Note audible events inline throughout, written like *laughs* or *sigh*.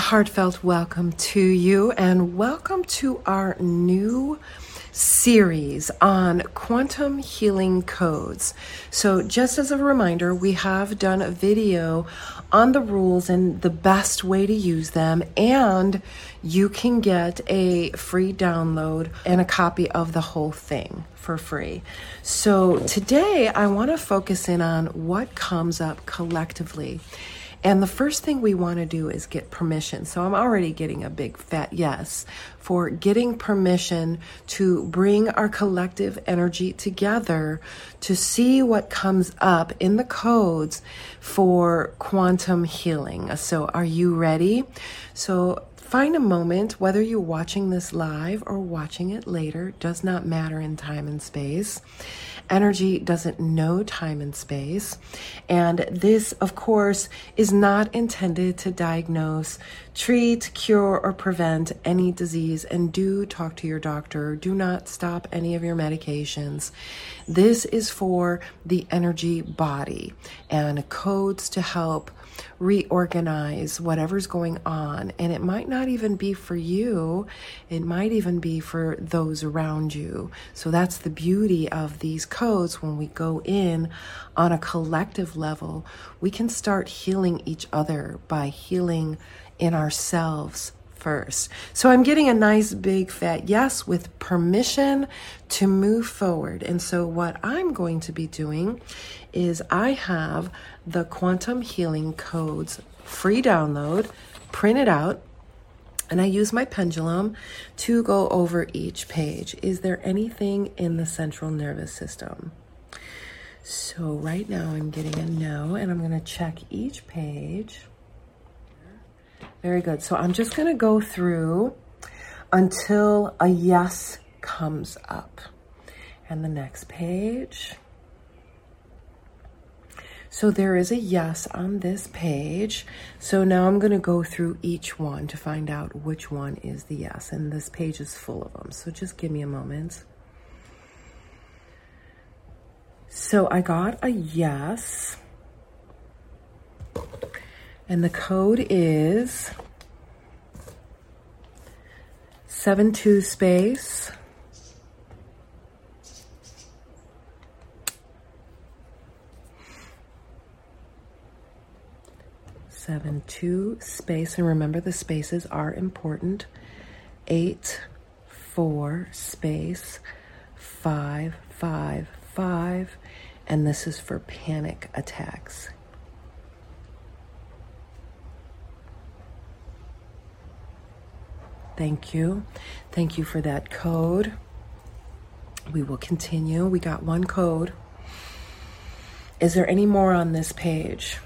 heartfelt welcome to you and welcome to our new series on quantum healing codes. So, just as a reminder, we have done a video on the rules and the best way to use them, and you can get a free download and a copy of the whole thing for free. So, today I want to focus in on what comes up collectively. And the first thing we want to do is get permission. So I'm already getting a big fat yes for getting permission to bring our collective energy together to see what comes up in the codes for quantum healing. So are you ready? So Find a moment, whether you're watching this live or watching it later, does not matter in time and space. Energy doesn't know time and space. And this, of course, is not intended to diagnose, treat, cure, or prevent any disease. And do talk to your doctor. Do not stop any of your medications. This is for the energy body and codes to help reorganize whatever's going on. And it might not even be for you, it might even be for those around you. So that's the beauty of these codes when we go in on a collective level. We can start healing each other by healing in ourselves first. So I'm getting a nice big fat yes with permission to move forward. And so what I'm going to be doing is I have the quantum healing codes free download printed out and I use my pendulum to go over each page. Is there anything in the central nervous system? So right now I'm getting a no and I'm going to check each page. Very good. So I'm just going to go through until a yes comes up. And the next page. So there is a yes on this page. So now I'm going to go through each one to find out which one is the yes. And this page is full of them. So just give me a moment. So I got a yes. And the code is 72 space seven two space and remember the spaces are important eight four space five five five and this is for panic attacks Thank you. Thank you for that code. We will continue. We got one code. Is there any more on this page?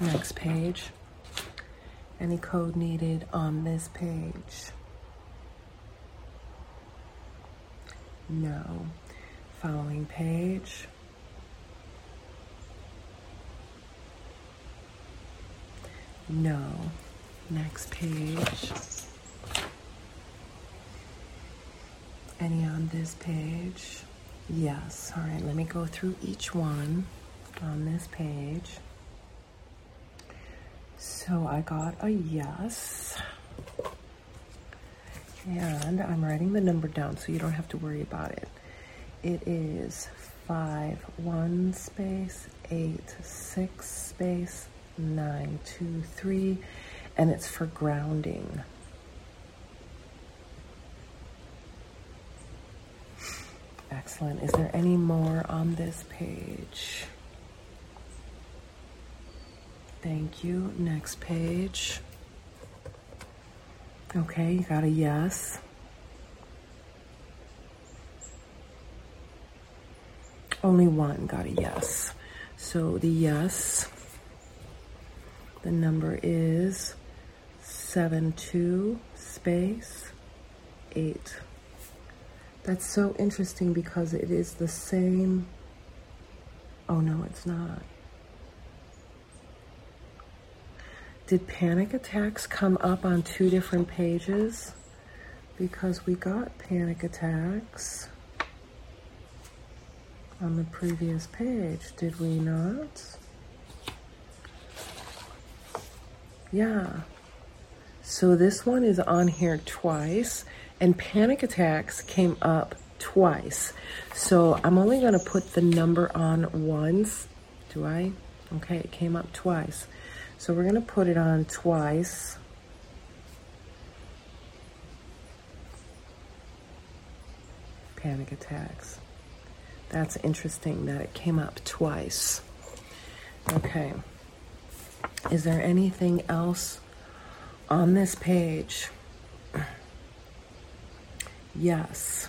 Next page. Any code needed on this page? No. Following page. No. Next page. Any on this page? Yes. All right, let me go through each one on this page. So I got a yes. And I'm writing the number down so you don't have to worry about it. It is five, one space, eight, six space, nine, two, three, and it's for grounding. Excellent. Is there any more on this page? Thank you. Next page. Okay, you got a yes. Only one got a yes. So the yes, the number is seven two space eight. That's so interesting because it is the same. Oh no, it's not. Did panic attacks come up on two different pages? Because we got panic attacks on the previous page, did we not? Yeah. So this one is on here twice, and panic attacks came up twice. So I'm only going to put the number on once. Do I? Okay, it came up twice. So we're to put it on twice. Panic attacks. That's interesting that it came up twice. Okay. Is there anything else on this page? Yes.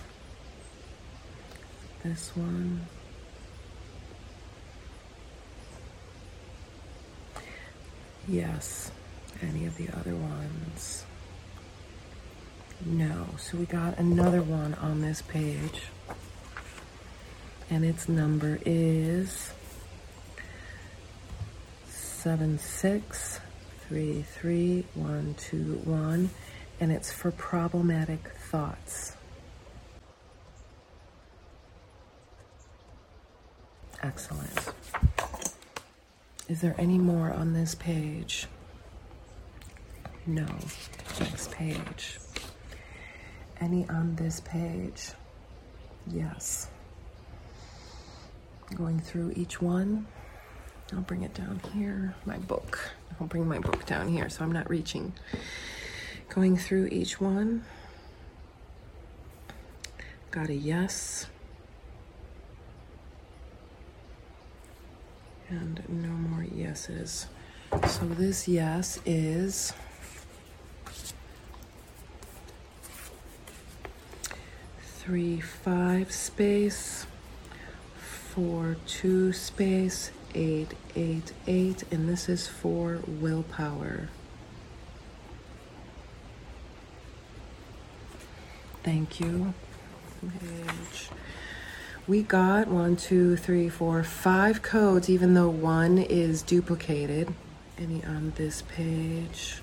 This one. Yes. Any of the other ones? No. So we got another one on this page. And its number is 7633121. And it's for problematic thoughts. Excellent. Is there any more on this page? No. Next page. Any on this page? Yes. Going through each one. I'll bring it down here. My book. I'll bring my book down here so I'm not reaching. Going through each one. Got a yes. And no more yeses. So this yes is three, five space, four, two space, eight, eight, eight, and this is for willpower. Thank you. Page we got one, two, three, four, five codes, even though one is duplicated. Any on this page?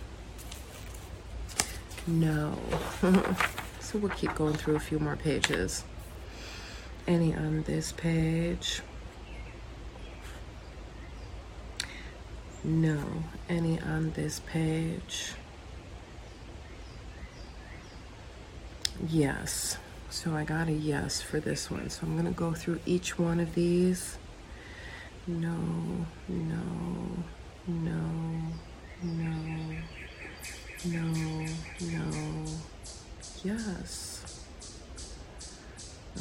No. *laughs* so we'll keep going through a few more pages. Any on this page? No. Any on this page? Yes. So I got a yes for this one. So I'm going to go through each one of these. No, no, no, no, no, no, yes.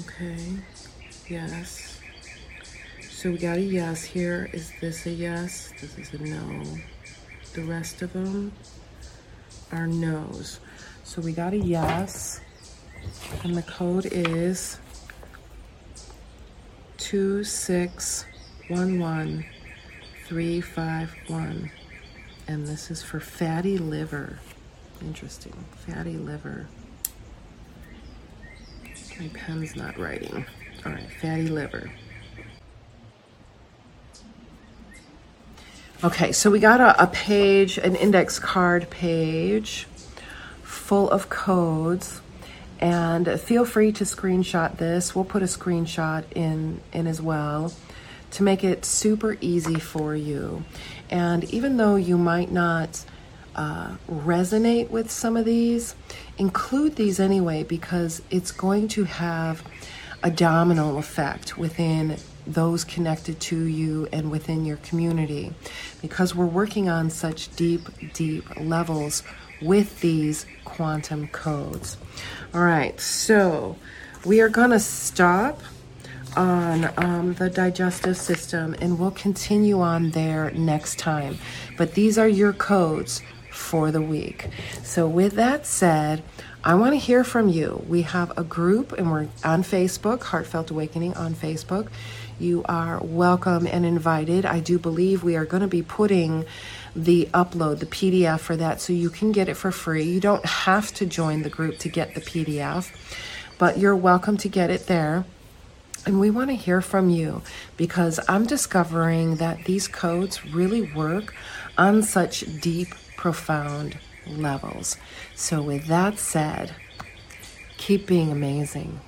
Okay, yes. So we got a yes here. Is this a yes? This is a no. The rest of them are no's. So we got a yes. And the code is 2611351. And this is for fatty liver. Interesting. Fatty liver. My pen's not writing. All right, fatty liver. Okay, so we got a, a page, an index card page full of codes and feel free to screenshot this. We'll put a screenshot in, in as well to make it super easy for you. And even though you might not uh, resonate with some of these, include these anyway because it's going to have a domino effect within those connected to you and within your community because we're working on such deep, deep levels with these quantum codes. All right, so we are going to stop on um, the digestive system and we'll continue on there next time. But these are your codes for the week. So, with that said, I want to hear from you. We have a group and we're on Facebook, Heartfelt Awakening on Facebook. You are welcome and invited. I do believe we are going to be putting the upload, the PDF for that, so you can get it for free. You don't have to join the group to get the PDF, but you're welcome to get it there. And we want to hear from you because I'm discovering that these codes really work on such deep, profound levels. So, with that said, keep being amazing.